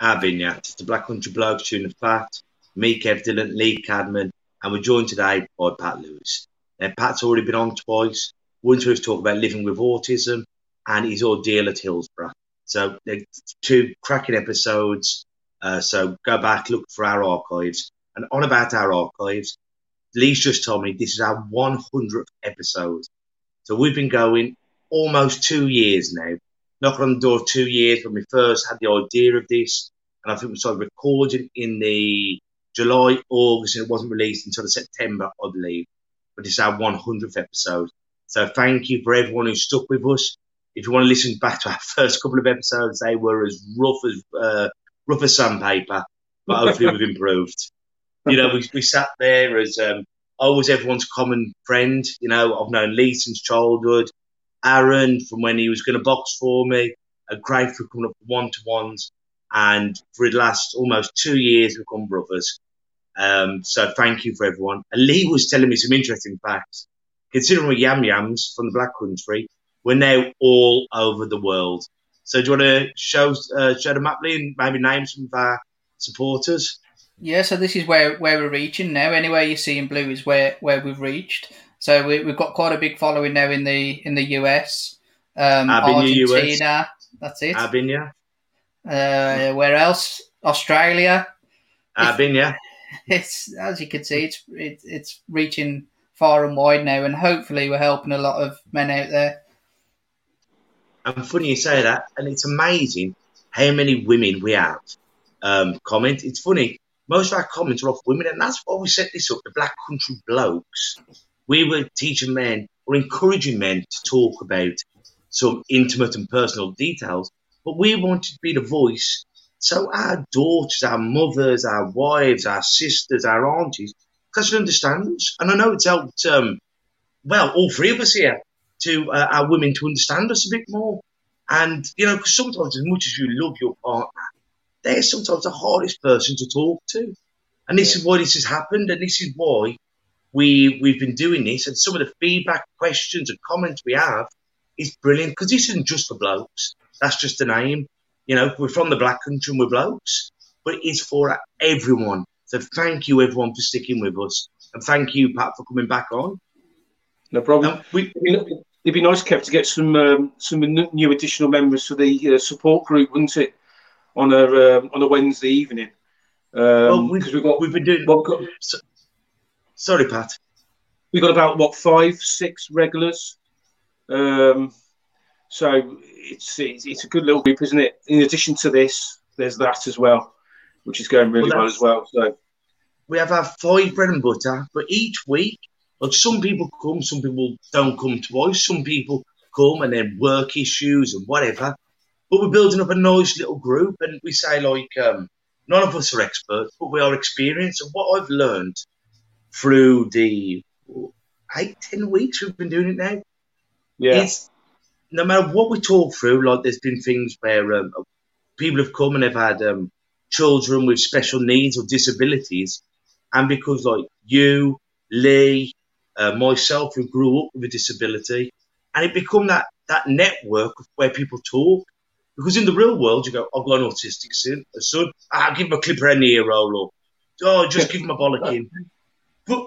Vignette. It's the Black Country Blokes Chewing the Fat. Me, Kev Dillon, Lee Cadman, and we're joined today by Pat Lewis. Now, Pat's already been on twice. Once we've talked about living with autism and his ordeal at Hillsborough. So, two cracking episodes. Uh, so, go back, look for our archives. And on about our archives, Lee's just told me this is our 100th episode. So, we've been going almost two years now. Knocking on the door two years when we first had the idea of this and I think we started recording in the July, August, and it wasn't released until the September, I believe. But it's our 100th episode. So thank you for everyone who stuck with us. If you want to listen back to our first couple of episodes, they were as rough as uh, rough as sandpaper, but hopefully we've improved. You know, we, we sat there as um, I was everyone's common friend. You know, I've known Lee since childhood, Aaron from when he was going to box for me, and Craig for coming up one to ones and for the last almost two years we've become brothers. Um, so thank you for everyone. And Lee was telling me some interesting facts. Considering we're yam yams from the Black Country, we're now all over the world. So do you want to show uh, show the map, Lee, and maybe name some of our supporters? Yeah, so this is where, where we're reaching now. Anywhere you see in blue is where, where we've reached. So we, we've got quite a big following now in the in the US, um, Argentina, Argentina. That's it. Albinia, Uh, where else? Australia. Albinia. It's as you can see, it's it, it's reaching far and wide now, and hopefully we're helping a lot of men out there. And funny you say that, and it's amazing how many women we have um, comment. It's funny, most of our comments are off women, and that's why we set this up, the Black Country Blokes. We were teaching men or encouraging men to talk about some intimate and personal details, but we wanted to be the voice so our daughters, our mothers, our wives, our sisters, our aunties, can understand us. And I know it's helped, um, well, all three of us here, to uh, our women to understand us a bit more. And, you know, because sometimes as much as you love your partner, they're sometimes the hardest person to talk to. And this is why this has happened, and this is why we we've been doing this. And some of the feedback, questions, and comments we have is brilliant because this isn't just for blokes. That's just a name. You know, we're from the Black Country and we're blokes, but it's for everyone. So thank you, everyone, for sticking with us, and thank you, Pat, for coming back on. No problem. Um, we, It'd be- nice, Kev, to get some um, some new additional members for the uh, support group, wouldn't it? On a um, on a Wednesday evening. well, Um, we've, because we've got we've been doing. what, got, Sorry, Pat. we've got about what five, six regulars. Um, so it's, it's it's a good little group, isn't it? In addition to this, there's that as well, which is going really Well, well, as well. So we have our five bread and butter, but each week, like some people come, some people don't come twice, some people come and then work issues and whatever. But we're building up a nice little group, and we say like, um, none of us are experts, but we are experienced. And what I've learned through the eight, ten weeks we've been doing it now, yeah, it's no matter what we talk through, like there's been things where um, people have come and they've had um, children with special needs or disabilities, and because like you, Lee, uh, myself, who grew up with a disability, and it become that that network where people talk. Because in the real world, you go, I've got an autistic son, I'll give him a clipper the ear roll, or oh, just give him a bollocking. But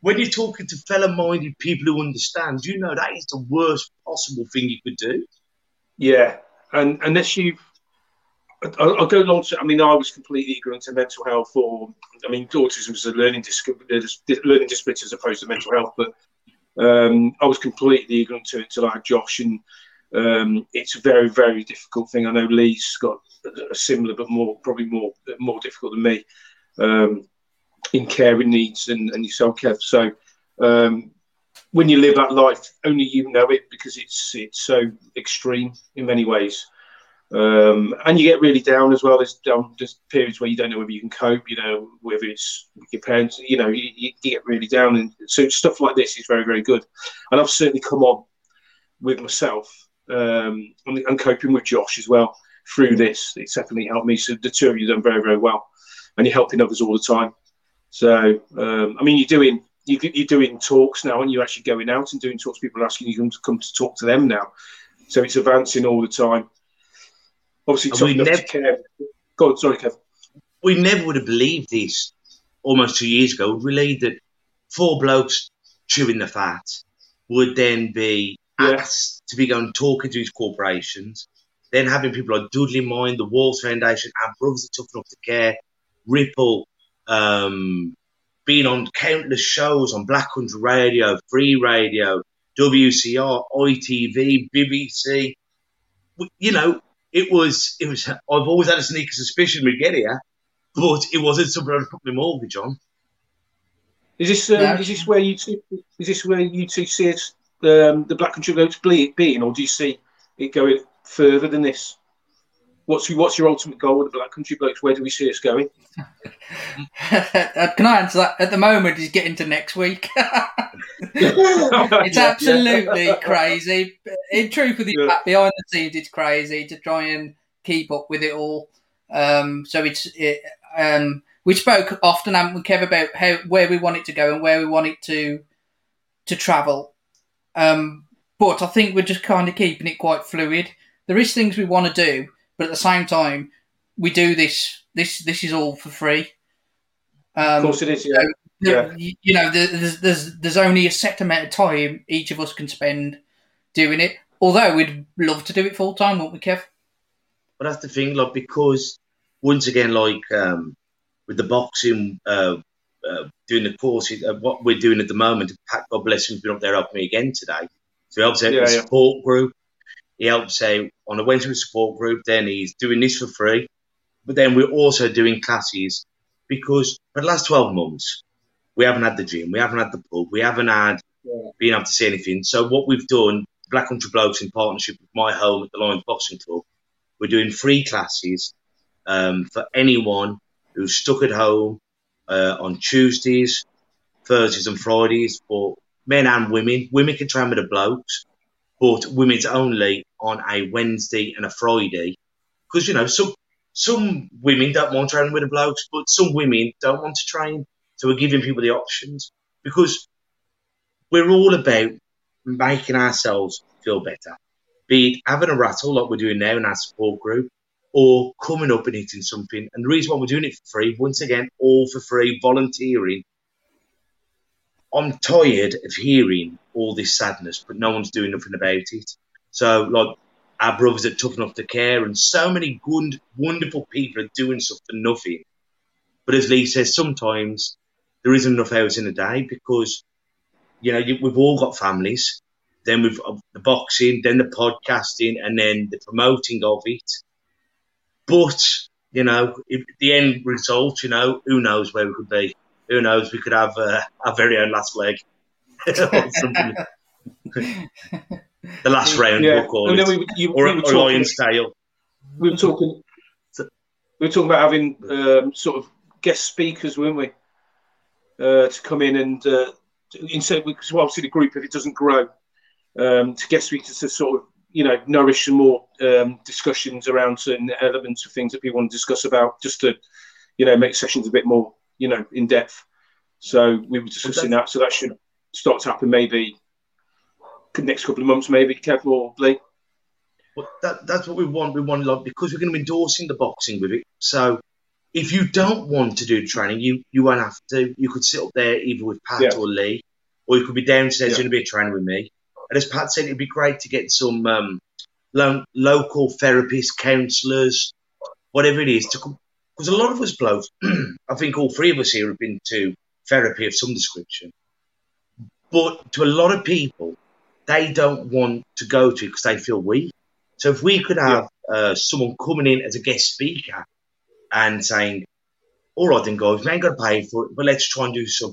when you're talking to fellow-minded people who understand, you know that is the worst possible thing you could do. Yeah, and unless you, I'll, I'll go along to. I mean, I was completely ignorant to mental health, or I mean, autism was a learning dis- learning disability as opposed to mental health, but um, I was completely ignorant to it until Josh, and um, it's a very, very difficult thing. I know Lee's got a similar, but more probably more more difficult than me um, in caring needs, and, and yourself, Kev. So. Um, when you live that life, only you know it because it's it's so extreme in many ways. Um, and you get really down as well. There's, um, there's periods where you don't know whether you can cope. You know, whether it's your parents. You know, you, you get really down, and so stuff like this is very, very good. And I've certainly come on with myself um, and, and coping with Josh as well through this. It's definitely helped me. So the two of you done very, very well, and you're helping others all the time. So um, I mean, you're doing you, you're doing talks now, and you're actually going out and doing talks. People are asking you to come to talk to them now. So it's advancing all the time. Obviously, And we never- to Kev. Go on, sorry, Kev. we never would have believed this almost two years ago. We believed that four blokes chewing the fat would then be Yeah. asked to be going talking to these corporations, then having people like Dudley Mind, the Walls Foundation, our brothers that Tough Enough to Care, Ripple, um, being on countless shows on Black Country Radio, Free Radio, WCR, ITV, BBC. You know, it was it was. I've always had a sneaky suspicion we'd get here, but it wasn't something I'd put my mortgage on. Is this um, Yeah. is this where you two is this where you two see it, um, the Black Country Blokes ble- being, or do you see it going further than this? What's your, what's your ultimate goal with the Black Country Blokes? Where do we see us going? Uh, Can I answer that? At the moment, he's getting to next week. it's absolutely crazy. In truth, with you, Yeah. Behind the scenes, it's crazy to try and keep up with it all. Um, so it's it, um, we spoke often, haven't we, Kev, about how where we want it to go and where we want it to to travel. Um, but I think we're just kind of keeping it quite fluid. There is things we want to do, but at the same time, we do this. This this is all for free. Um, Of course, it is. Yeah. there- you you know, there's, there's there's only a set amount of time each of us can spend doing it. Although we'd love to do it full time, wouldn't we, Kev? But that's the thing, like because once again, like um, with the boxing, uh, uh, doing the courses, uh, what we're doing at the moment, Pat, God bless him, has been up there helping me again today. So he helps out Yeah, with the yeah. support group. He helps out on a Wednesday support group. Then he's doing this for free. But then we're also doing classes because for the last 12 months, we haven't had the gym, we haven't had the pub, we haven't had Yeah. being able to see anything. So what we've done, Black Country Blokes in partnership with my home at the Lions Boxing Club, we're doing free classes um, for anyone who's stuck at home uh, on Tuesdays, Thursdays, and Fridays for men and women. Women can train with the blokes, but women's only on a Wednesday and a Friday. Because you know some some women don't want to training with the blokes, but some women don't want to train. So we're giving people the options because we're all about making ourselves feel better. Be it having a rattle like we're doing now in our support group, or coming up and eating something. And the reason why we're doing it for free, once again, all for free, volunteering. I'm tired of hearing all this sadness, but no one's doing nothing about it. So, like our brothers are Tough Enough to Care, and so many good, wonderful people are doing stuff for nothing. But as Lee says, sometimes there isn't enough hours in a day because, you know, we've all got families. Then we've uh, the boxing, then the podcasting, and then the promoting of it. But you know, the end result, you know, who knows where we could be? Who knows? We could have uh, our very own last leg. Or the last round, Yeah. we'll call it. we, you, or we, a talking, lion's tail. we were talking. We were talking about having um, sort of guest speakers, weren't we? Uh, to come in and uh, instead, because obviously the group, if it doesn't grow, um, to guest speakers to sort of you know nourish some more um, discussions around certain elements of things that people want to discuss about, just to you know make sessions a bit more you know in depth. So we were discussing that. So that should start to happen maybe next couple of months, maybe Kev or Lee. But that, that's what we want. We want like because we're going to be endorsing the boxing with it. So if you don't want to do training, you you won't have to. You could sit up there either with Pat Yeah. or Lee, or you could be downstairs Yeah. doing a bit of training with me. And as Pat said, it'd be great to get some um, lo- local therapists, counsellors, whatever it is, to come. Because a lot of us blokes, I think all three of us here have been to therapy of some description. But to a lot of people, they don't want to go to it because they feel weak. So if we could have uh, someone coming in as a guest speaker and saying, all right then guys, we ain't got to pay for it, but let's try and do some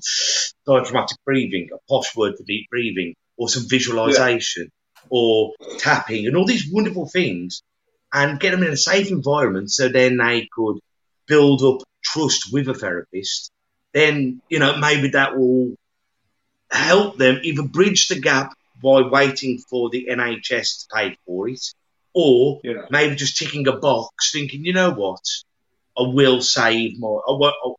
diaphragmatic breathing, a posh word for deep breathing, or some visualization, or tapping, and all these wonderful things. and get them in a safe environment so then they could build up trust with a therapist, then, you know, maybe that will help them either bridge the gap by waiting for the NHS to pay for it, or Yeah. maybe just ticking a box, thinking, you know what, I will save more. I won't, I-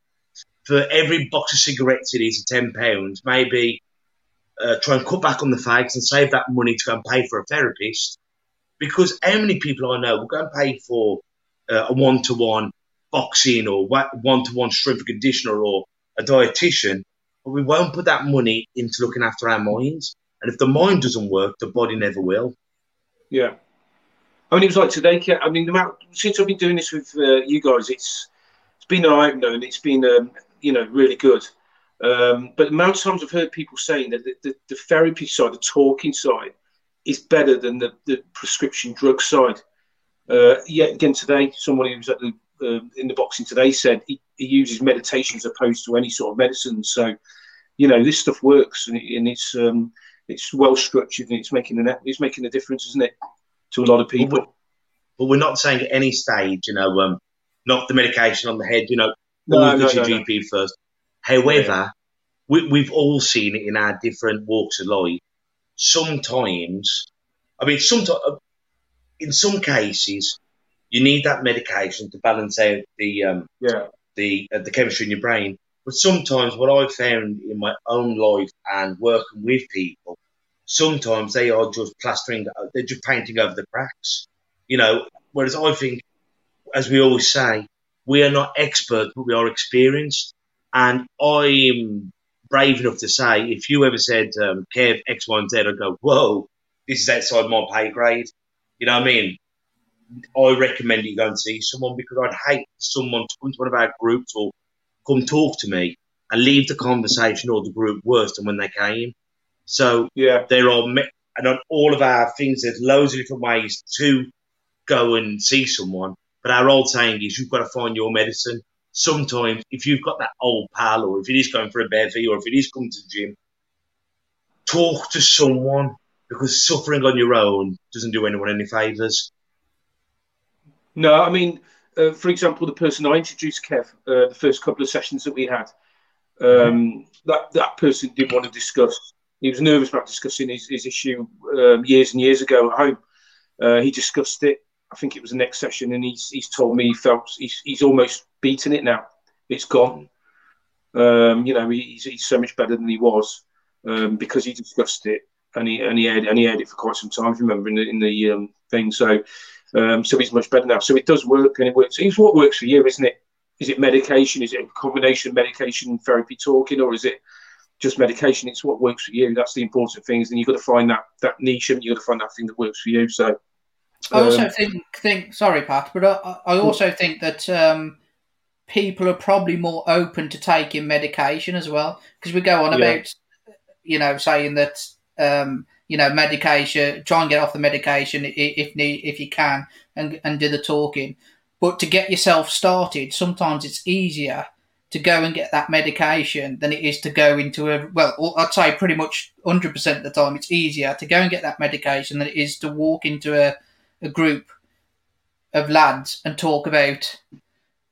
for every box of cigarettes it is ten pounds, maybe uh, try and cut back on the fags and save that money to go and pay for a therapist. Because how many people I know will go and pay for uh, a one-to-one boxing or one-to-one strength and conditioner or a dietitian, but we won't put that money into looking after our minds. And if the mind doesn't work, the body never will. Yeah. I mean, it was like today. I mean, since I've been doing this with uh, you guys, it's it's been an eye opener and it's been um, you know really good. Um, but the amount of times I've heard people saying that the, the, the therapy side, the talking side, is better than the, the prescription drug side. Uh, yet again today, someone who was at the uh, in the boxing today said he, he uses meditation as opposed to any sort of medicine. So, you know, this stuff works and, it, and it's um, it's well structured and it's making an it's making a difference, isn't it, to a lot of people? But we're not saying at any stage, you know, um, knock the medication on the head, you know, No, no, go to no, your GP first. However, we, we've all seen it in our different walks of life. Sometimes, I mean, sometimes, in some cases, you need that medication to balance out the um, Yeah, the uh, the chemistry in your brain. But sometimes, what I've found in my own life and working with people, sometimes they are just plastering, they're just painting over the cracks. You know, whereas I think, as we always say, we are not experts, but we are experienced. And I'm brave enough to say, if you ever said, um, Kev, X, Y, and Z, I'd go, whoa, this is outside my pay grade. You know what I mean? I recommend you go and see someone because I'd hate someone to come to one of our groups or come talk to me and leave the conversation or the group worse than when they came. So yeah, there are, and on all of our things, there's loads of different ways to go and see someone. But our old saying is you've got to find your medicine. Sometimes, if you've got that old pal, or if it is going for a bevy, or if it is coming to the gym, talk to someone because suffering on your own doesn't do anyone any favours. No, I mean, uh, for example, the person I introduced, Kev, uh, the first couple of sessions that we had, um, that that person didn't want to discuss. He was nervous about discussing his, his issue um, years and years ago at home. Uh, he discussed it. I think it was the next session, and he's he's told me he felt he's he's almost beaten it now. It's gone. Um, you know, he's, he's so much better than he was um, because he discussed it and he and he had and he had it for quite some time. Remember in the in the um, thing, so um, so he's much better now. So it does work, and it works. It's what works for you, isn't it? Is it medication? Is it a combination of medication, therapy, talking, or is it just medication? It's what works for you. That's the important thing. And you've got to find that that niche, and you've got to find that thing that works for you. So I also Um, think think sorry, Pat, but I, I also think that um, people are probably more open to taking medication as well because we go on Yeah. about you know saying that um, you know medication, try and get off the medication if need if you can, and and do the talking. But to get yourself started, sometimes it's easier to go and get that medication than it is to go into a well I'd say pretty much 100% of the time it's easier to go and get that medication than it is to walk into a, a group of lads and talk about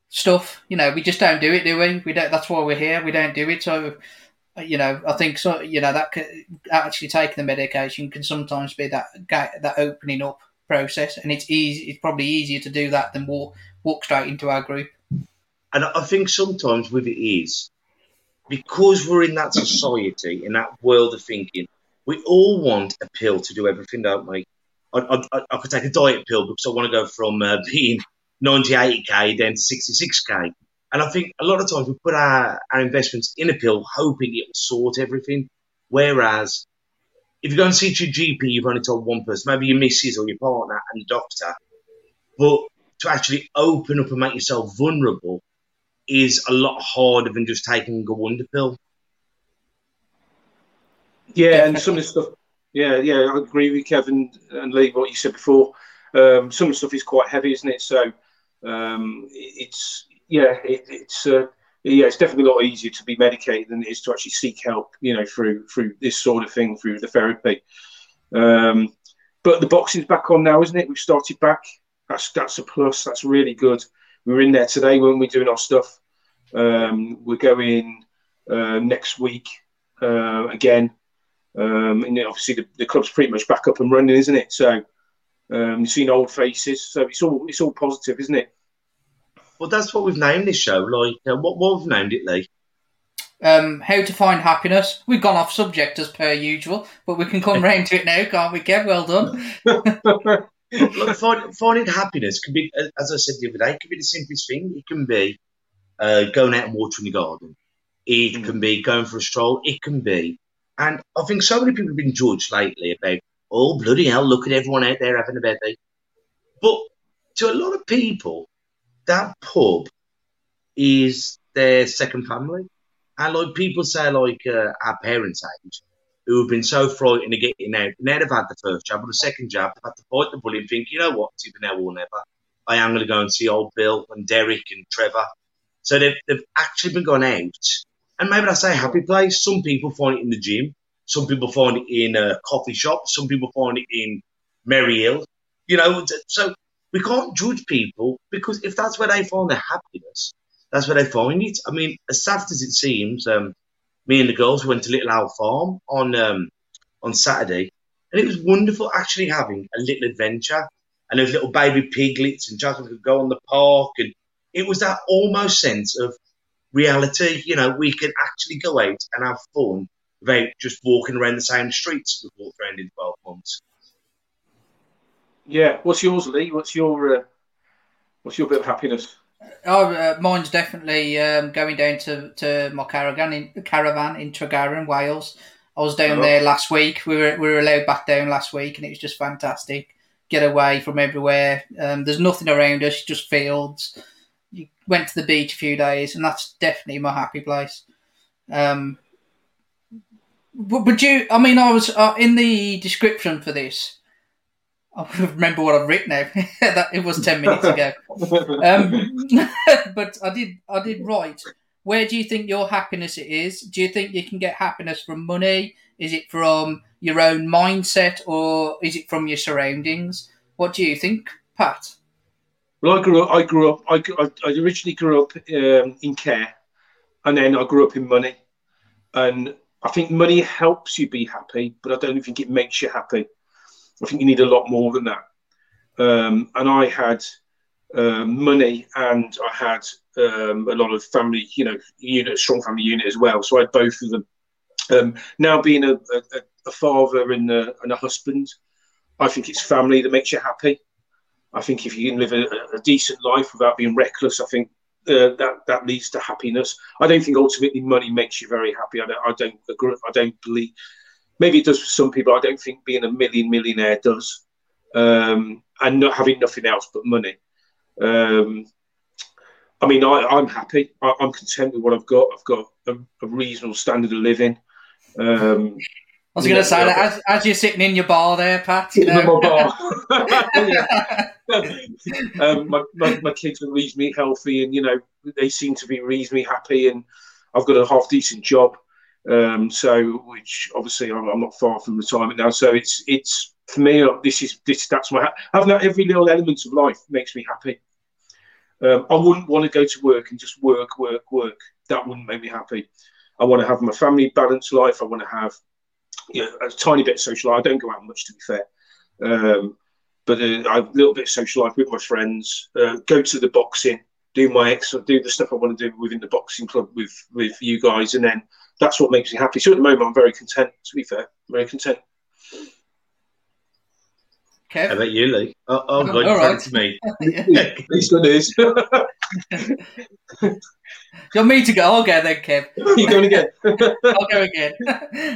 stuff. You know we just don't do it do we? We don't that's why we're here. We don't do it. So you know I think so you know that c- actually taking the medication can sometimes be that that opening up process and it's easy it's probably easier to do that than walk walk straight into our group And I think sometimes with it is because we're in that society, in that world of thinking, we all want a pill to do everything, don't we? I, I, I could take a diet pill because I want to go from uh, being 98k down to 66k. And I think a lot of times we put our, our investments in a pill hoping it will sort everything. Whereas if you go and see your GP, you've only told one person, maybe your missus or your partner and the doctor. But to actually open up and make yourself vulnerable is a lot harder than just taking a wonder pill. Yeah, and some of the stuff. Yeah, yeah, I agree with Kevin and Lee what you said before. Um, some of the stuff is quite heavy, isn't it? So um, it's yeah, it, it's uh, yeah, it's definitely a lot easier to be medicated than it is to actually seek help. You know, through through this sort of thing, through the therapy. Um, but the boxing's back on now, isn't it? We've started back. That's that's a plus. That's really good. We were in there today, weren't we, doing our stuff? Um, we're going uh, next week uh, again. Um, and obviously the, the club's pretty much back up and running, isn't it? So um, you've seen old faces, so it's all it's all positive, isn't it? Well, that's what we've named this show. Like, uh, what what we've named it, Lee? Um, how to find happiness. We've gone off subject as per usual, but we can come round to it now, can't we, Kev? Well done. Look, find, finding happiness can be, as I said the other day, it can be the simplest thing. It can be uh, going out and watering the garden. It Mm. can be going for a stroll. It can be, and I think so many people have been judged lately about, oh bloody hell, look at everyone out there having a bevy. But to a lot of people, that pub is their second family, and like people say, like uh, our parents' age, who have been so frightened of getting out. Now they've had the first jab or the second jab, they've had to fight the bully and think, you know what, it's either now or never. I am going to go and see old Bill and Derek and Trevor. So they've, they've actually been gone out. And maybe that's a happy place. Some people find it in the gym. Some people find it in a coffee shop. Some people find it in Merry Hill. You know, so we can't judge people because if that's where they find their happiness, that's where they find it. I mean, as sad as it seems, um, me and the girls went to Little Owl Farm on um, on Saturday, and it was wonderful actually having a little adventure. And was little baby piglets, and Jasmine could go on the park, and it was that almost sense of reality. You know, we can actually go out and have fun without just walking around the same streets that we've walked around in twelve months. Yeah. What's yours, Lee? What's your uh, what's your bit of happiness? Oh, uh, mine's definitely um, going down to, to my caravan in caravan in Tregaron, Wales. I was down Oh. there last week. We were we were allowed back down last week, and it was just fantastic. Get away from everywhere. Um, there's nothing around us, just fields. You went to the beach a few days, and that's definitely my happy place. Um, but you, I mean, I was uh, in the description for this. I remember what I've written now. that it was ten minutes ago. Um, but I did I did write. Where do you think your happiness is? Do you think you can get happiness from money? Is it from your own mindset, or is it from your surroundings? What do you think, Pat? Well, I grew up. I grew up. I, I, originally grew up um, in care, and then I grew up in money. And I think money helps you be happy, but I don't think it makes you happy. I think you need a lot more than that. Um, and I had um, money, and I had um, a lot of family, you know, unit, strong family unit as well. So I had both of them. Um, now being a, a, a father and a, and a husband, I think it's family that makes you happy. I think if you can live a, a decent life without being reckless, I think uh, that that leads to happiness. I don't think ultimately money makes you very happy. I don't. I don't agree. I don't believe. Maybe it does for some people. I don't think being a million millionaire does, um, and not having nothing else but money. Um, I mean, I, I'm happy. I, I'm content with what I've got. I've got a, a reasonable standard of living. Um, I was going to say that as, as you're sitting in your bar there, Pat. You know? my bar. Um, my, my, my kids are reasonably healthy and, you know, they seem to be reasonably happy and I've got a half decent job. Um, so, which obviously I'm, I'm not far from retirement now. So it's, it's for me, uh, this is, this, that's my, having that every little element of life makes me happy. Um, I wouldn't want to go to work and just work, work, work. That wouldn't make me happy. I want to have my family balanced life. I want to have you know, a tiny bit of social life. I don't go out much, to be fair. Um, but uh, I have a little bit of social life with my friends. Uh, go to the boxing, do my ex, do the stuff I want to do within the boxing club with with you guys, and then that's what makes me happy. So at the moment, I'm very content. To be fair, very content. How about you, Lee? Oh, oh, oh God, All you're right. to me. It's good news. Do you want me to go? I'll go then, Kev. You're going again. I'll go again.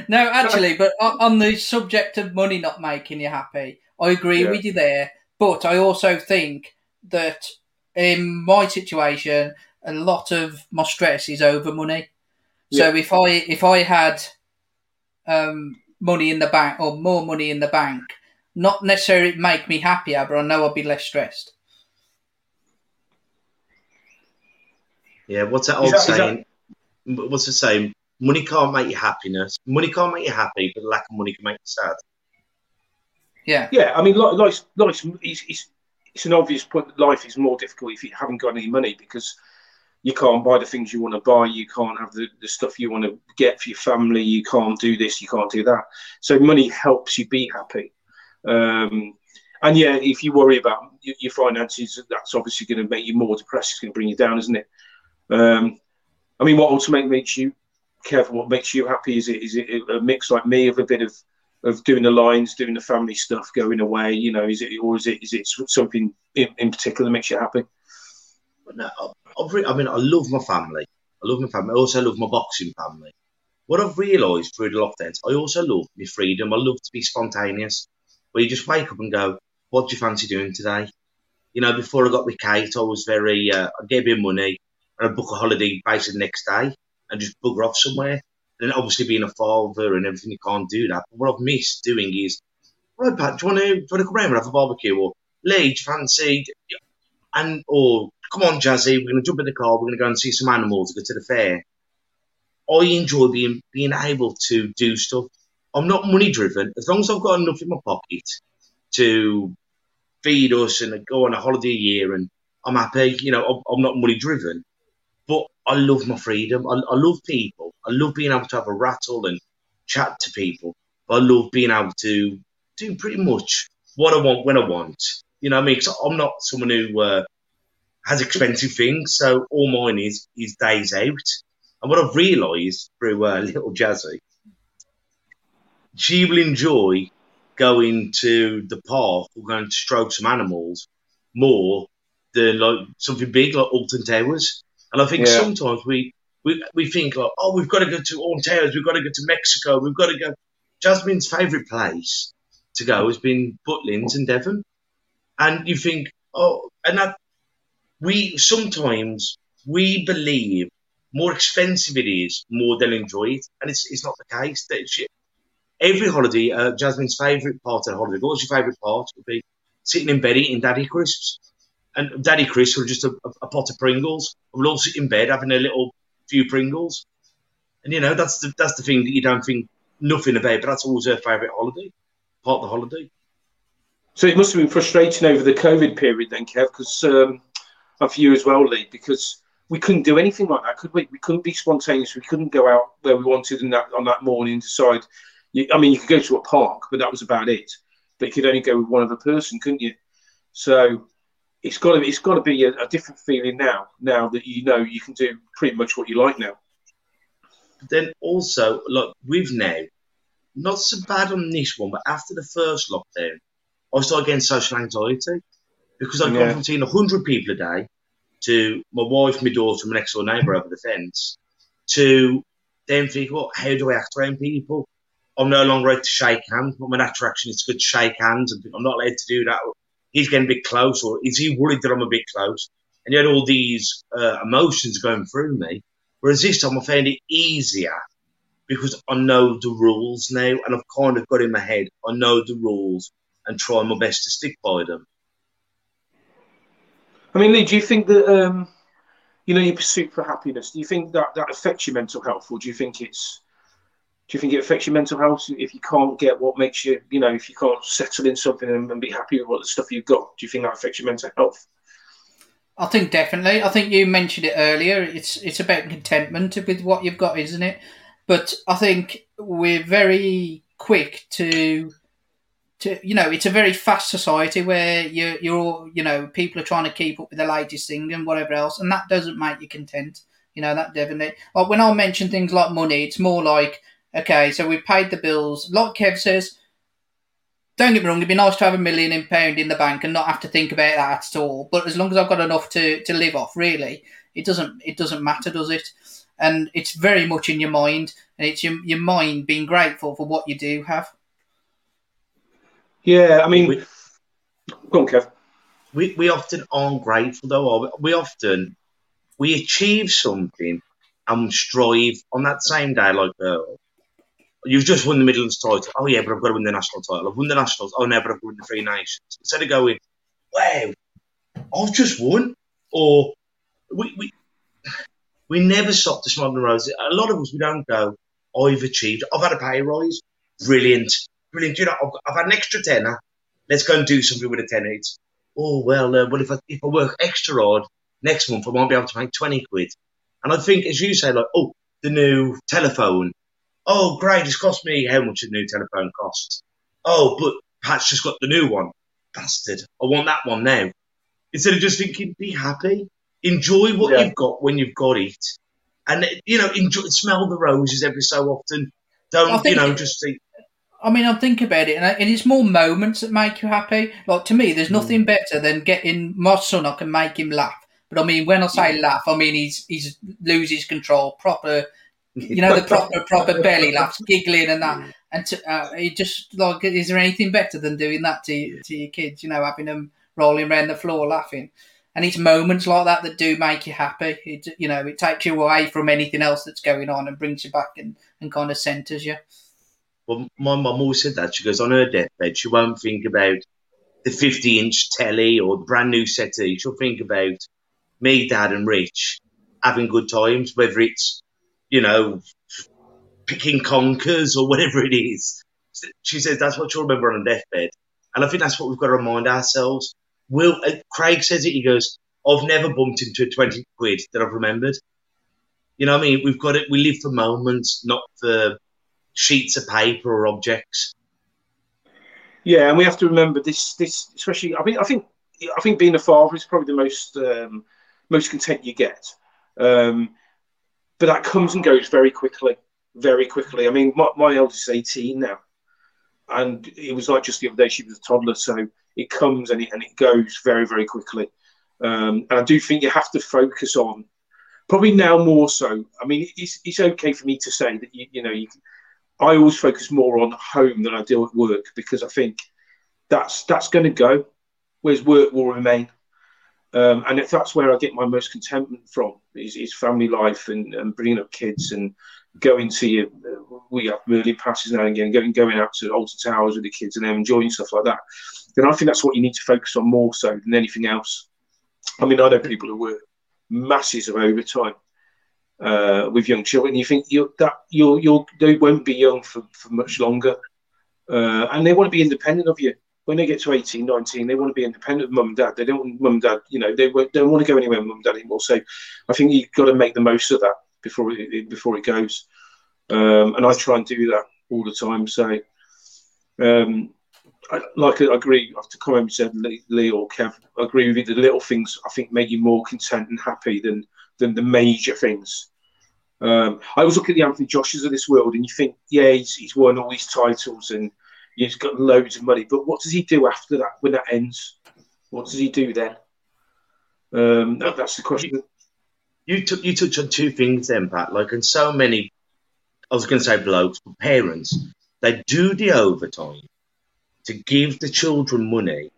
no, actually, but on on the subject of money not making you happy, I agree Yeah. with you there. But I also think that in my situation, a lot of my stress is over money. So if I if I had um, money in the bank or more money in the bank, not necessarily make me happier, but I know I'd be less stressed. Yeah, what's that old that- is that- saying? What's the saying? Money can't make you happiness. Money can't make you happy, but lack of money can make you sad. Yeah, Yeah, I mean, li- life's, life's it's, it's, it's an obvious point that life is more difficult if you haven't got any money because you can't buy the things you want to buy, you can't have the, the stuff you want to get for your family, you can't do this, you can't do that. So money helps you be happy. Um, and yeah, if you worry about your, finances, that's obviously going to make you more depressed. It's going to bring you down, isn't it? Um, I mean, what ultimately makes you careful? What makes you happy? Is it is it a mix like me of a bit of of doing the Lions, doing the family stuff, going away? You know, is it or is it is it something in, in particular that makes you happy? No, re- I mean, I love my family. I love my family. I also love my boxing family. What I've realised through the lockdowns, I also love my freedom. I love to be spontaneous. Where you just wake up and go, "What do you fancy doing today?" You know, before I got with Kate, I was very, uh, I gave him money and I'd book a holiday basically the next day and just bugger off somewhere. And obviously, being a father and everything, you can't do that. But what I've missed doing is, right, Pat, do you want to, do you want to come around and have a barbecue? Or Lee, do you fancy? And or come on, Jazzy, we're going to jump in the car, we're going to go and see some animals, go to the fair. I enjoy being being able to do stuff. I'm not money driven. As long as I've got enough in my pocket to feed us and go on a holiday a year, and I'm happy. You know, I'm, I'm not money driven, but I love my freedom. I, I love people. I love being able to have a rattle and chat to people. I love being able to do pretty much what I want when I want. You know, what I mean, because I'm not someone who uh, has expensive things, so all mine is is days out. And what I've realised through uh, little Jazzy, she will enjoy going to the park or going to stroke some animals more than like something big like Alton Towers. And I think Yeah. sometimes we, we we think like, oh, we've got to go to Alton Towers, we've got to go to Mexico, we've got to go. Jasmine's favourite place to go has been Butlins and Devon, and you think, oh, and that we sometimes we believe more expensive it is, more they'll enjoy it, and it's it's not the case. That every holiday, uh, Jasmine's favourite part of the holiday, what's your favourite part? Would be sitting in bed eating Daddy crisps, and Daddy crisps are just a, a, a pot of Pringles. We'll all sit in bed having a little few Pringles, and you know that's the that's the thing that you don't think nothing about, but that's always her favourite holiday, part of the holiday. So it must have been frustrating over the COVID period then, Kev, because um, and for you as well, Lee, because we couldn't do anything like that, could we? We couldn't be spontaneous. We couldn't go out where we wanted that on that morning and decide. You, I mean, you could go to a park, but that was about it. But you could only go with one other person, couldn't you? So it's got to it's got to be a, a different feeling now. Now that you know you can do pretty much what you like now. Then also, like with now, not so bad on this one, but after the first lockdown, I started getting social anxiety because I'd Yeah. gone from seeing 100 people a day to my wife, my daughter, my next door neighbour over the fence to then think, well, how do I act around people? I'm no longer allowed to shake hands. But my natural action is to shake hands, and I'm not allowed to do that. He's getting a bit close, or is he worried that I'm a bit close? And you had all these uh, emotions going through me. Whereas this time I found it easier because I know the rules now and I've kind of got in my head, I know the rules and try my best to stick by them. I mean, Lee, do you think that um, you know your pursuit for happiness? Do you think that that affects your mental health, or do you think it's do you think it affects your mental health if you can't get what makes you, you know, if you can't settle in something and, and be happy with what the stuff you've got? Do you think that affects your mental health? I think definitely. I think you mentioned it earlier. It's it's about contentment with what you've got, isn't it? But I think we're very quick to to you know it's a very fast society where you you're you know people are trying to keep up with the latest thing and whatever else, and that doesn't make you content. You know that definitely. Like when I mention things like money, it's more like okay, so we've paid the bills. Like Kev says, don't get me wrong, it'd be nice to have a million in pound in the bank and not have to think about that at all. But as long as I've got enough to, to live off, really, it doesn't it doesn't matter, does it? And it's very much in your mind, and it's your, your mind being grateful for what you do have. Yeah, I mean, We, go on, Kev. we, we often aren't grateful though. are we? We often we achieve something and strive on that same day. Like uh, you've just won the Midlands title. Oh yeah, but I've got to win the national title. I've won the nationals. Oh no, but I've won the Three Nations. Instead of going, wow, I've just won, or we we we never stop to smile on the roses. A lot of us we don't go. I've achieved. I've had a pay rise. Brilliant, brilliant. You know, I've, I've had an extra tenner. Let's go and do something with a tenner. It's oh well, uh, well if I if I work extra hard next month, I won't be able to make twenty quid. And I think, as you say, like, oh, the new telephone. Oh, great! It's cost me how much a new telephone costs. Oh, but Pat's just got the new one. Bastard! I want that one now. Instead of just thinking, be happy, enjoy what Yeah. you've got when you've got it, and you know, enjoy, smell the roses every so often. Don't you know? Just think, I mean, I think about it, and it's more moments that make you happy. Like to me, there's nothing better than getting my son. I can make him laugh, but I mean, when I say laugh, I mean he's he's loses his control, proper, you know, the proper proper belly laughs, giggling and that. And to, uh, it just like, is there anything better than doing that to to your kids? You know, having them rolling around the floor laughing. And it's moments like that that do make you happy. It, you know, it takes you away from anything else that's going on and brings you back and, and kind of centres you. Well, my mum always said that. She goes, on her deathbed, she won't think about the 50 inch telly or the brand new settee. She'll think about me, dad, and Rich having good times, whether it's, you know, picking conkers or whatever it is. She says that's what she'll remember on her deathbed. And I think that's what we've got to remind ourselves. Will uh, Craig says it, he goes, I've never bumped into a 20 quid that I've remembered. You know what I mean? We've got it, we live for moments, not for sheets of paper or objects. Yeah, and we have to remember this. This, especially, I mean, I think, I think being a father is probably the most um, most content you get. Um, but that comes and goes very quickly, very quickly. I mean, my, my eldest is eighteen now, and it was like just the other day she was a toddler. So it comes and it and it goes very, very quickly. Um, and I do think you have to focus on probably now more so. I mean, it's, it's okay for me to say that you, you know you. I always focus more on home than I do at work because I think that's that's going to go, whereas work will remain. Um, and if that's where I get my most contentment from is, is family life and, and bringing up kids and going to your, uh, we have Merlin passes now and again, going going out to Alton Towers with the kids and them enjoying stuff like that. Then I think that's what you need to focus on more so than anything else. I mean, I know people who work masses of overtime uh, with young children. You think you that you'll you'll they won't be young for, for much longer, uh, and they want to be independent of you. When they get to 18, 19, they want to be independent of mum and dad. They don't want mum and dad, you know, they don't want to go anywhere with mum and dad anymore. So I think you've got to make the most of that before it, before it goes. Um, and I try and do that all the time. So, um, I, like I agree, to comment said, Lee or Kev, I agree with you. The little things I think make you more content and happy than than the major things. Um, I always look at the Anthony Joshuas of this world, and you think, yeah, he's, he's won all these titles and he's got loads of money, but what does he do after that when that ends? What does he do then? Um, that, that's the question. You took you touched on two things then, Pat. Like, and so many, I was going to say blokes, but parents, they do the overtime to give the children money,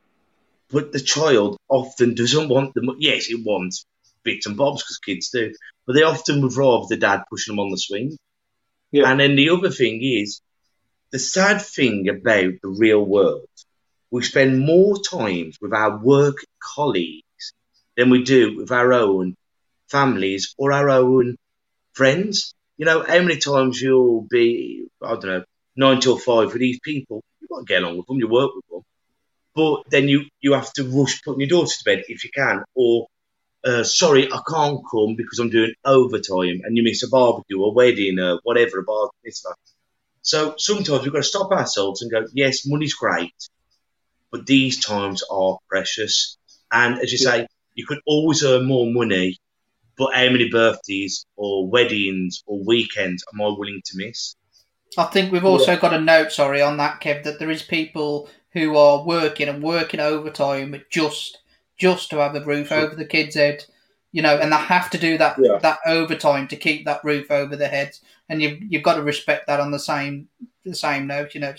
but the child often doesn't want the money. Yes, it wants bits and bobs because kids do, but they often would rather the dad pushing them on the swing. Yeah. And then the other thing is, the sad thing about the real world, we spend more time with our work colleagues than we do with our own families or our own friends. You know, how many times you'll be, I don't know, nine till five with these people, you got to get along with them, you work with them. But then you, you have to rush putting your daughter to bed if you can, or uh, sorry, I can't come because I'm doing overtime and you miss a barbecue, a wedding, or whatever, a bar mitzvah. So sometimes we've got to stop ourselves and go, yes, money's great, but these times are precious. And as you say, you could always earn more money, but how many birthdays or weddings or weekends am I willing to miss? I think we've also got a note, sorry, on that, Kev, that there is people who are working and working overtime just just to have a roof over the kids' head, you know, and they have to do that Yeah. that overtime to keep that roof over their heads, and you've you've got to respect that on the same the same note, you know.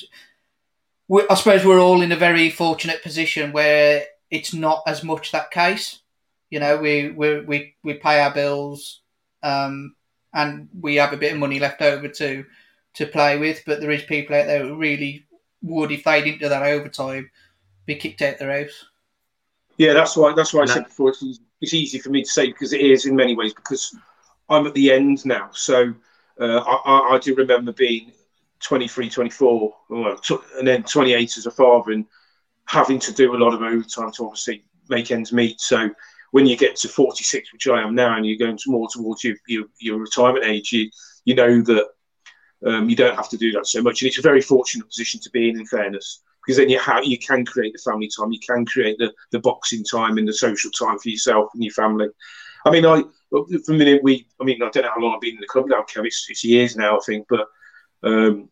We, I suppose we're all in a very fortunate position where it's not as much that case, you know. We we we, we pay our bills, um, and we have a bit of money left over to to play with, but there is people out there who really would, if they didn't do that overtime, be kicked out their house. Yeah, that's why. That's why I No. said before. It's, it's easy for me to say because it is in many ways because I'm at the end now. So uh, I, I, do remember being 23, 24, well, and then 28 as a father, and having to do a lot of overtime to obviously make ends meet. So when you get to 46, which I am now, and you're going more towards your, your, your retirement age, you, you know that um, you don't have to do that so much. And it's a very fortunate position to be in, in fairness, because then you, have, you can create the family time, you can create the, the boxing time and the social time for yourself and your family. I mean, I for a minute we, I mean, I don't know how long I've been in the club now, Kev. It's, it's years now, I think, but um,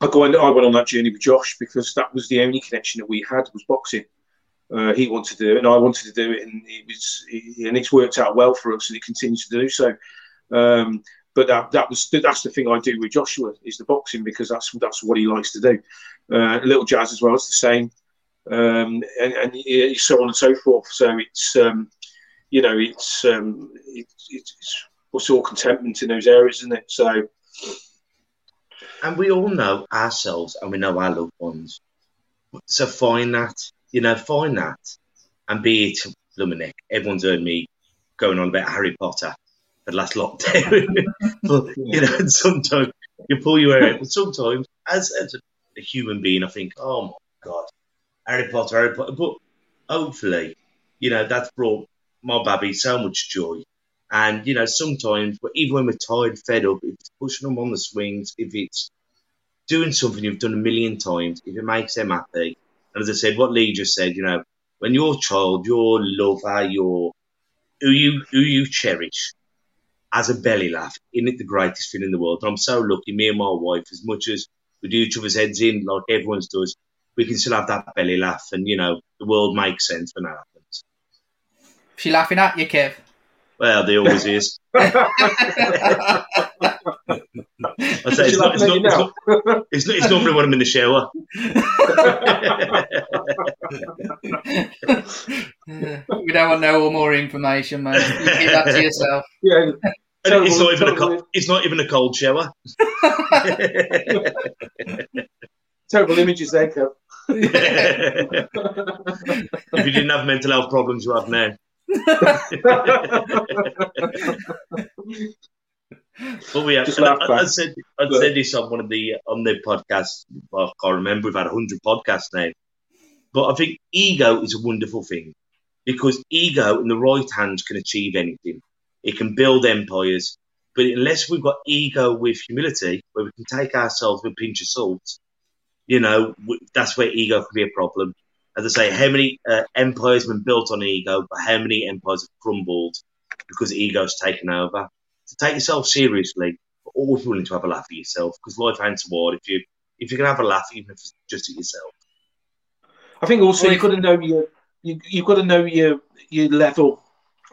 I go and, I went on that journey with Josh because that was the only connection that we had was boxing. Uh, he wanted to do it, and I wanted to do it, and it was, and it's worked out well for us, and it continues to do so. Um, but that that was that's the thing I do with Joshua is the boxing because that's that's what he likes to do. Uh, little jazz as well, it's the same, um, and, and so on and so forth. So it's um, you know it's um, it, it's it's all contentment in those areas, isn't it? So and we all know ourselves and we know our loved ones. So find that, you know, find that, and be it Luminic. Everyone's heard me going on about Harry Potter the last lockdown, but you know, sometimes you pull your hair out. But sometimes, as, as a human being, I think, oh my god, Harry Potter, Harry Potter. But hopefully, you know, that's brought my baby so much joy. And you know, sometimes, even when we're tired, fed up, if it's pushing them on the swings, if it's doing something you've done a million times, if it makes them happy, and as I said, what Lee just said, you know, when your child, your lover, your who you who you cherish, as a belly laugh, isn't it the greatest thing in the world? And I'm so lucky, me and my wife, as much as we do each other's heads in like everyone's does, we can still have that belly laugh, and you know, the world makes sense when that happens. She laughing at you, Kev. Well, there always is. I say it's not, it's, not, it's, not, it's, it's normally when I'm in the shower. we don't want no more information, mate. You keep that to yourself. Yeah. Terrible, it's not even a cold, it's not even a cold shower. terrible images there, Kev. if you didn't have mental health problems, you have now. But we have. I, I, said I said this on one of the on the podcasts. I can't remember. We've had hundred podcasts now, but I think ego is a wonderful thing because ego in the right hands can achieve anything. It can build empires, but unless we've got ego with humility, where we can take ourselves with a pinch of salt, you know, that's where ego can be a problem. As I say, how many uh, empires have been built on ego, but how many empires have crumbled because ego's taken over? to take yourself seriously, but always willing to have a laugh at yourself because life ain't so hard if you if you can have a laugh even if it's just at yourself. I think also you've got to know your you, you've got to know your your level.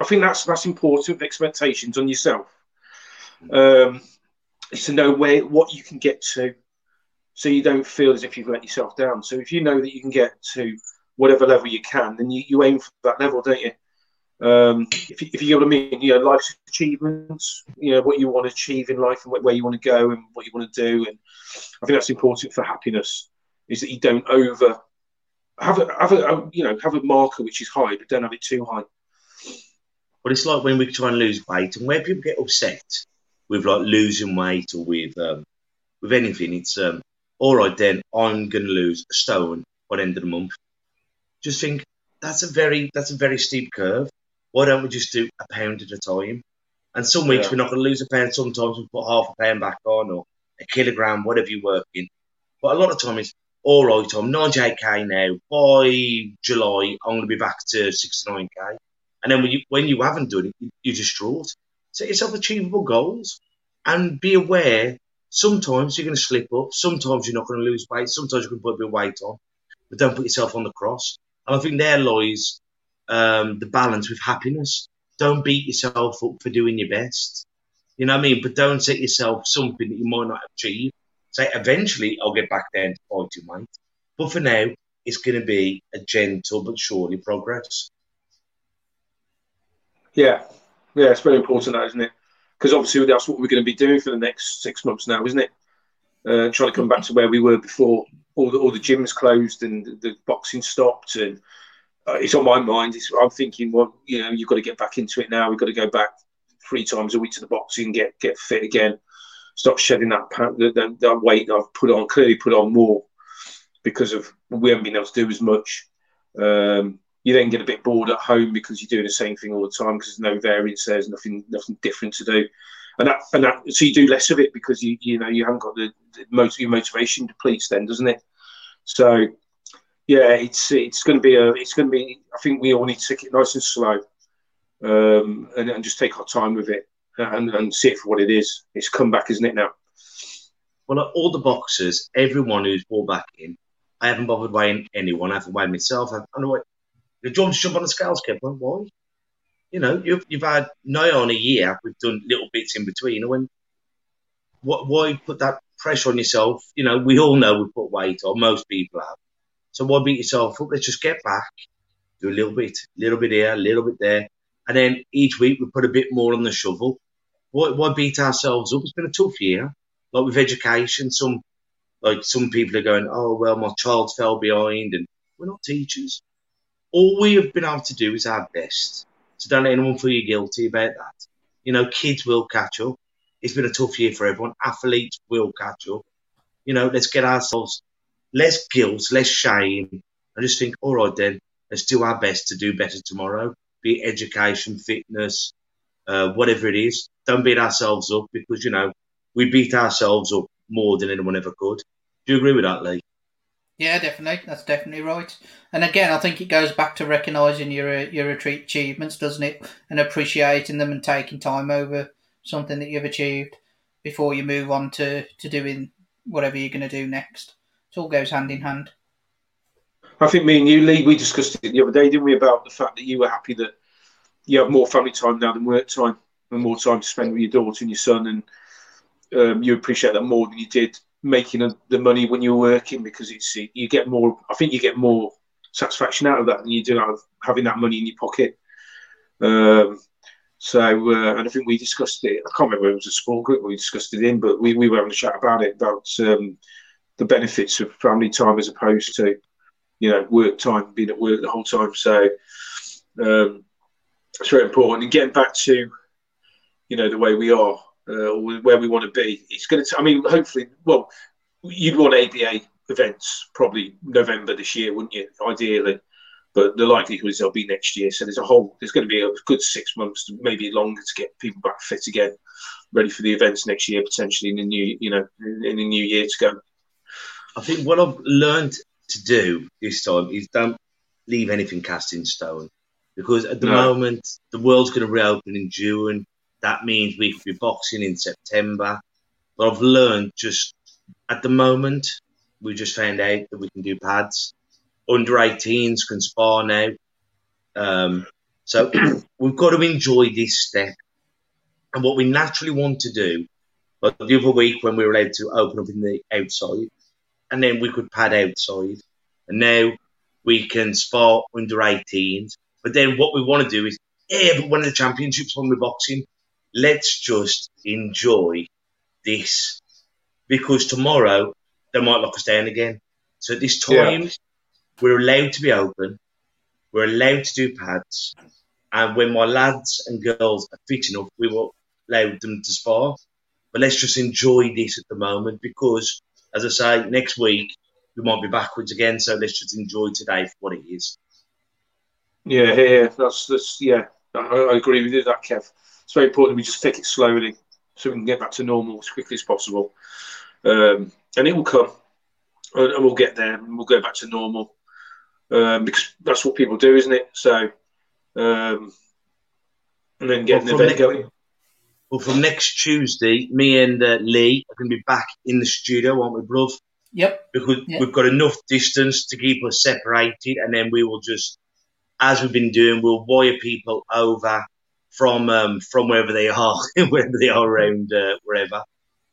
I think that's that's important with expectations on yourself. Um, is to know where what you can get to, so you don't feel as if you've let yourself down. So if you know that you can get to whatever level you can, then you, you aim for that level, don't you? Um, if, you, if you get what I mean, you know, life's achievements, you know, what you want to achieve in life and where you want to go and what you want to do. And I think that's important for happiness is that you don't over have a, have a, you know, have a marker which is high, but don't have it too high. But it's like when we try and lose weight and where people get upset with like losing weight or with, um, with anything, it's, um, all right, then I'm going to lose a stone by the end of the month. Just think that's a very, that's a very steep curve why don't we just do a pound at a time? And some weeks yeah. we're not going to lose a pound. Sometimes we put half a pound back on or a kilogram, whatever you're working. But a lot of time it's all right. I'm 98k now. By July, I'm going to be back to 69k. And then when you when you haven't done it, you're distraught. Set yourself achievable goals and be aware. Sometimes you're going to slip up. Sometimes you're not going to lose weight. Sometimes you can put a bit of weight on, but don't put yourself on the cross. And I think there lies um, the balance with happiness. Don't beat yourself up for doing your best. You know what I mean? But don't set yourself something that you might not achieve. Say, eventually I'll get back down to fighting weight. But for now, it's going to be a gentle but surely progress. Yeah, yeah, it's very important, that isn't it? Because obviously that's what we're going to be doing for the next six months now, isn't it? Uh, trying to come back to where we were before all the all the gyms closed and the, the boxing stopped and uh, it's on my mind. It's, I'm thinking, well, you know, you've got to get back into it now. We've got to go back three times a week to the boxing, get get fit again, stop shedding that that, that weight I've put on. Clearly, put on more because of we haven't been able to do as much. Um, you then get a bit bored at home because you're doing the same thing all the time because there's no variance, there's nothing nothing different to do, and that and that so you do less of it because you you know you haven't got the, the your motivation depletes then, doesn't it? So yeah, it's it's going to be a it's going to be. I think we all need to take it nice and slow, um, and, and just take our time with it and, and see it for what it is. It's come back, isn't it now? Well, all the boxers, everyone who's brought back in, I haven't bothered weighing anyone. I haven't weighed myself. I what. The jump jump on the scales, Kev. Well, why? You know, you've, you've had nigh on a year. We've done little bits in between. When what? Why put that pressure on yourself? You know, we all know we put weight on. Most people have. So why beat yourself up? Let's just get back, do a little bit, a little bit here, a little bit there, and then each week we put a bit more on the shovel. Why, why beat ourselves up? It's been a tough year. Like with education, some like some people are going, oh well, my child fell behind, and we're not teachers. All we have been able to do is our best. So don't let anyone feel guilty about that. You know, kids will catch up. It's been a tough year for everyone. Athletes will catch up. You know, let's get ourselves less guilt, less shame. I just think, all right then, let's do our best to do better tomorrow. Be it education, fitness, uh, whatever it is. Don't beat ourselves up because you know we beat ourselves up more than anyone ever could. Do you agree with that, Lee? Yeah, definitely. That's definitely right. And again, I think it goes back to recognising your your achievements, doesn't it? And appreciating them and taking time over something that you've achieved before you move on to, to doing whatever you're going to do next. It all goes hand in hand. I think me and you, Lee, we discussed it the other day, didn't we, about the fact that you were happy that you have more family time now than work time and more time to spend with your daughter and your son, and um, you appreciate that more than you did making a, the money when you're working because it's you get more. I think you get more satisfaction out of that than you do out of having that money in your pocket. Um, so, uh, and I think we discussed it. I can't remember it was a small group we discussed it in, but we, we were having a chat about it about um, the benefits of family time as opposed to you know work time, being at work the whole time. So um, it's very important. And getting back to you know the way we are uh, where we want to be, it's going to. I mean, hopefully, well, you'd want ABA events probably November this year, wouldn't you? Ideally. But the likelihood is they'll be next year. So there's a whole, there's going to be a good six months, maybe longer, to get people back fit again, ready for the events next year, potentially in the new, you know, in, the new year to go. I think what I've learned to do this time is don't leave anything cast in stone. Because at the no. moment, the world's going to reopen in June. That means we could be boxing in September. But I've learned just at the moment, we just found out that we can do pads. Under 18s can spar now. Um, so we've got to enjoy this step. And what we naturally want to do, like the other week when we were allowed to open up in the outside, and then we could pad outside. And now we can spar under 18s. But then what we want to do is, yeah, but one of the championships when we're boxing, let's just enjoy this. Because tomorrow they might lock us down again. So at this time, yeah. we're allowed to be open. We're allowed to do pads. And when my lads and girls are fit enough, we will allow them to spar. But let's just enjoy this at the moment because as I say, next week we might be backwards again. So let's just enjoy today for what it is. Yeah, yeah, that's that's yeah. I, I agree with you that, Kev. It's very important we just take it slowly so we can get back to normal as quickly as possible, um, and it will come, and, and, we'll get there, and we'll go back to normal um, because that's what people do, isn't it? So, um, and then getting well, the event going. Well, from next Tuesday, me and uh, Lee are going to be back in the studio, aren't we, bruv? Yep. Because yep. we've got enough distance to keep us separated, and then we will just, as we've been doing, we'll wire people over from um, from wherever they are, wherever they are around uh, wherever,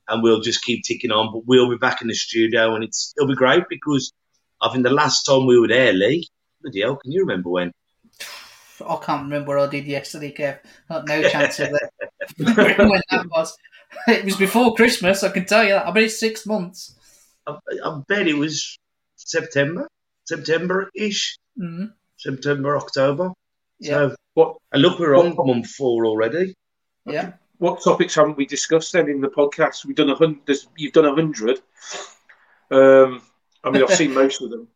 and we'll just keep ticking on. But we'll be back in the studio, and it's it'll be great because I think the last time we were there, Lee, bloody hell, can you remember when? I can't remember what I did yesterday, Kev. no chance of that. when that was. It was before Christmas, I can tell you that. I bet it's six months. I, I bet it was September, September ish. Mm-hmm. September, October. Yeah. So, what? And look, we're on what, month four already. Yeah. What topics haven't we discussed then in the podcast? We've done a hundred. You've done a hundred. Um, I mean, I've seen most of them.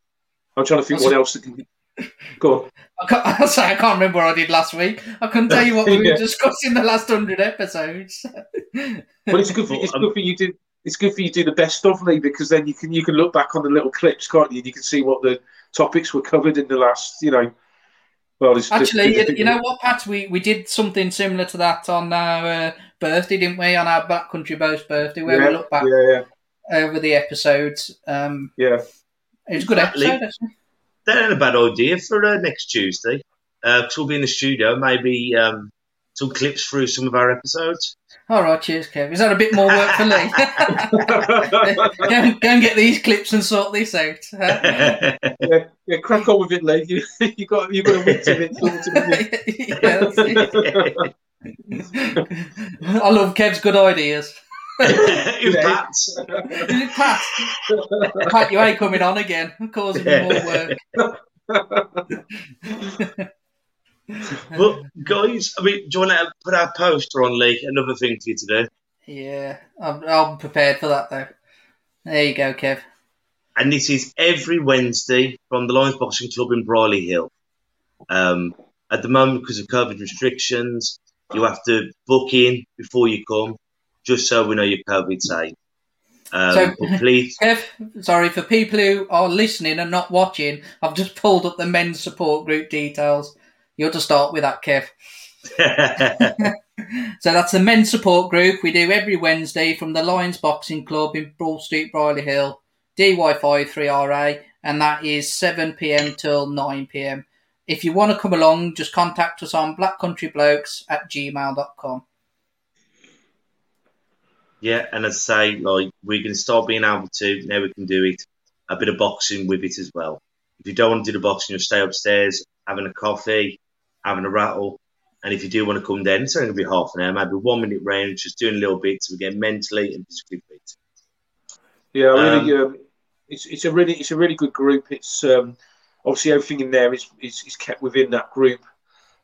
I'm trying to think what else. Can, Go on. I can't, I say I can't remember what I did last week. I couldn't tell you what we Yeah. were discussing the last hundred episodes. Well, it's good for it's good for you to it's good for you to do the best of Lee because then you can you can look back on the little clips, can't you? And you can see what the topics were covered in the last, you know. Well, it's Actually, you, you know what, Pat? We we did something similar to that on our uh, birthday, didn't we? On our Black Country Blokes birthday, where yeah, we looked back yeah, yeah, over the episodes. Um, yeah. it was a good Exactly. episode. Actually. That ain't a bad idea for uh, next Tuesday. Uh, 'cause we'll be in the studio, maybe um, some clips through some of our episodes. All right, cheers, Kev. Is that a bit more work for me? go, and- go and get these clips and sort this out. yeah, yeah, crack on with it, Lee. You, you got you got a week to it. sorted, haven't you? Yeah. I love Kev's good ideas. Who's Yeah. that? Is Pat? Pat, you ain't coming on again. Causing me more work. Well, guys, I mean, do you want to put our poster on, Lee? Another thing for you to do. Yeah, I'm, I'm prepared for that though. There you go, Kev. And this is every Wednesday from the Lions Boxing Club in Brierley Hill. Um, at the moment, because of COVID restrictions, you have to book in before you come, just so we know you're COVID safe. Um, So- please, Kev, sorry for people who are listening and not watching. I've just pulled up the men's support group details. You'll just start with that, Kev. So that's the men's support group we do every Wednesday from the Lions Boxing Club in Broad Street, Brierley Hill, DY5 3RA, and that is 7 pm till 9 pm. If you want to come along, just contact us on blackcountryblokes at gmail.com. yeah, and as I say, like we're going to start being able to now we can do it a bit of boxing with it as well. If you don't want to do the boxing, you'll stay upstairs having a coffee, having a rattle. And if you do want to come down, it's only going to be half an hour, maybe one minute round, just doing a little bit so we get mentally and physically fit. Yeah, really. Um, it's it's a really it's a really good group. It's um, obviously everything in there is, is is kept within that group.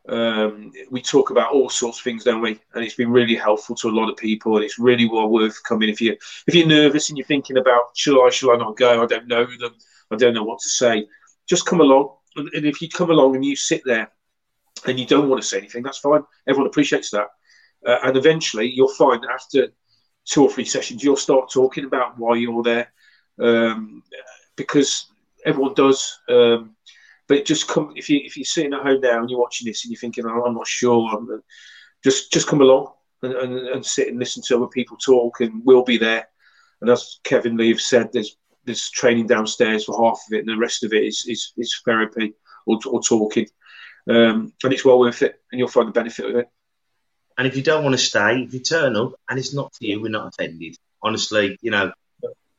Um, we talk about all sorts of things, don't we? And it's been really helpful to a lot of people, and it's really well worth coming. If you if you're nervous and you're thinking about shall I shall I not go? I don't know them. I don't know what to say. Just come along, and if you come along and you sit there and you don't want to say anything, that's fine. Everyone appreciates that, uh, and eventually you'll find after two or three sessions, you'll start talking about why you're there, um, because everyone does. Um, but just come if you if you're sitting at home now and you're watching this and you're thinking, oh, I'm not sure, I'm, just just come along and, and, and sit and listen to other people talk, and we'll be there. And as Kevin Lee said, there's there's training downstairs for half of it, and the rest of it is is, is therapy or, or talking, um, and it's well worth it, and you'll find the benefit of it. And if you don't want to stay, if you turn up and it's not for you, we're not offended. Honestly, you know,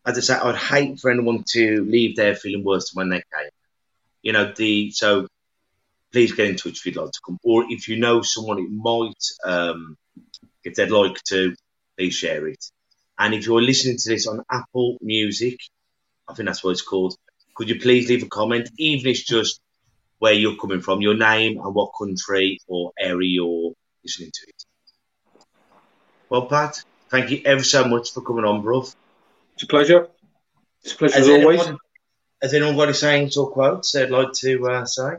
as I said, I'd hate for anyone to leave there feeling worse than when they came. You know, the so please get in touch if you'd like to come, or if you know someone it might, um, if they'd like to, please share it. And if you're listening to this on Apple Music, I think that's what it's called. Could you please leave a comment, even if it's just where you're coming from, your name and what country or area you're listening to it. Well, Pat, thank you ever so much for coming on, bruv. It's a pleasure. It's a pleasure Has as always. anyone, has anyone got any sayings or quotes they'd like to uh, say?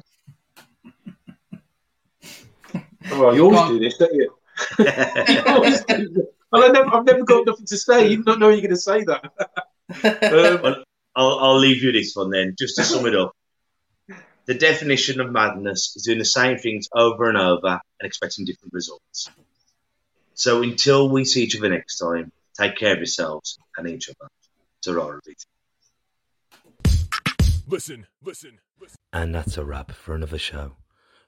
well, you always do this, don't you? You always do this. Well, I never, I've never got nothing to say. You don't know you're going to say that. Um, Well, I'll, I'll leave you this one then, just to sum it up. The definition of madness is doing the same things over and over and expecting different results. So until we see each other next time, take care of yourselves and each other. Ta-ra. Listen, listen, listen. And that's a wrap for another show.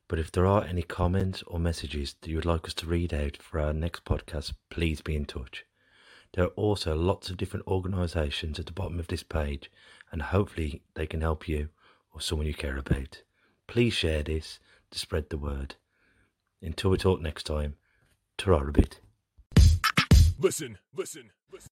But if there are any comments or messages that you would like us to read out for our next podcast, please be in touch. There are also lots of different organisations at the bottom of this page, and hopefully they can help you or someone you care about. Please share this to spread the word. Until we talk next time, ta. Listen, listen, listen.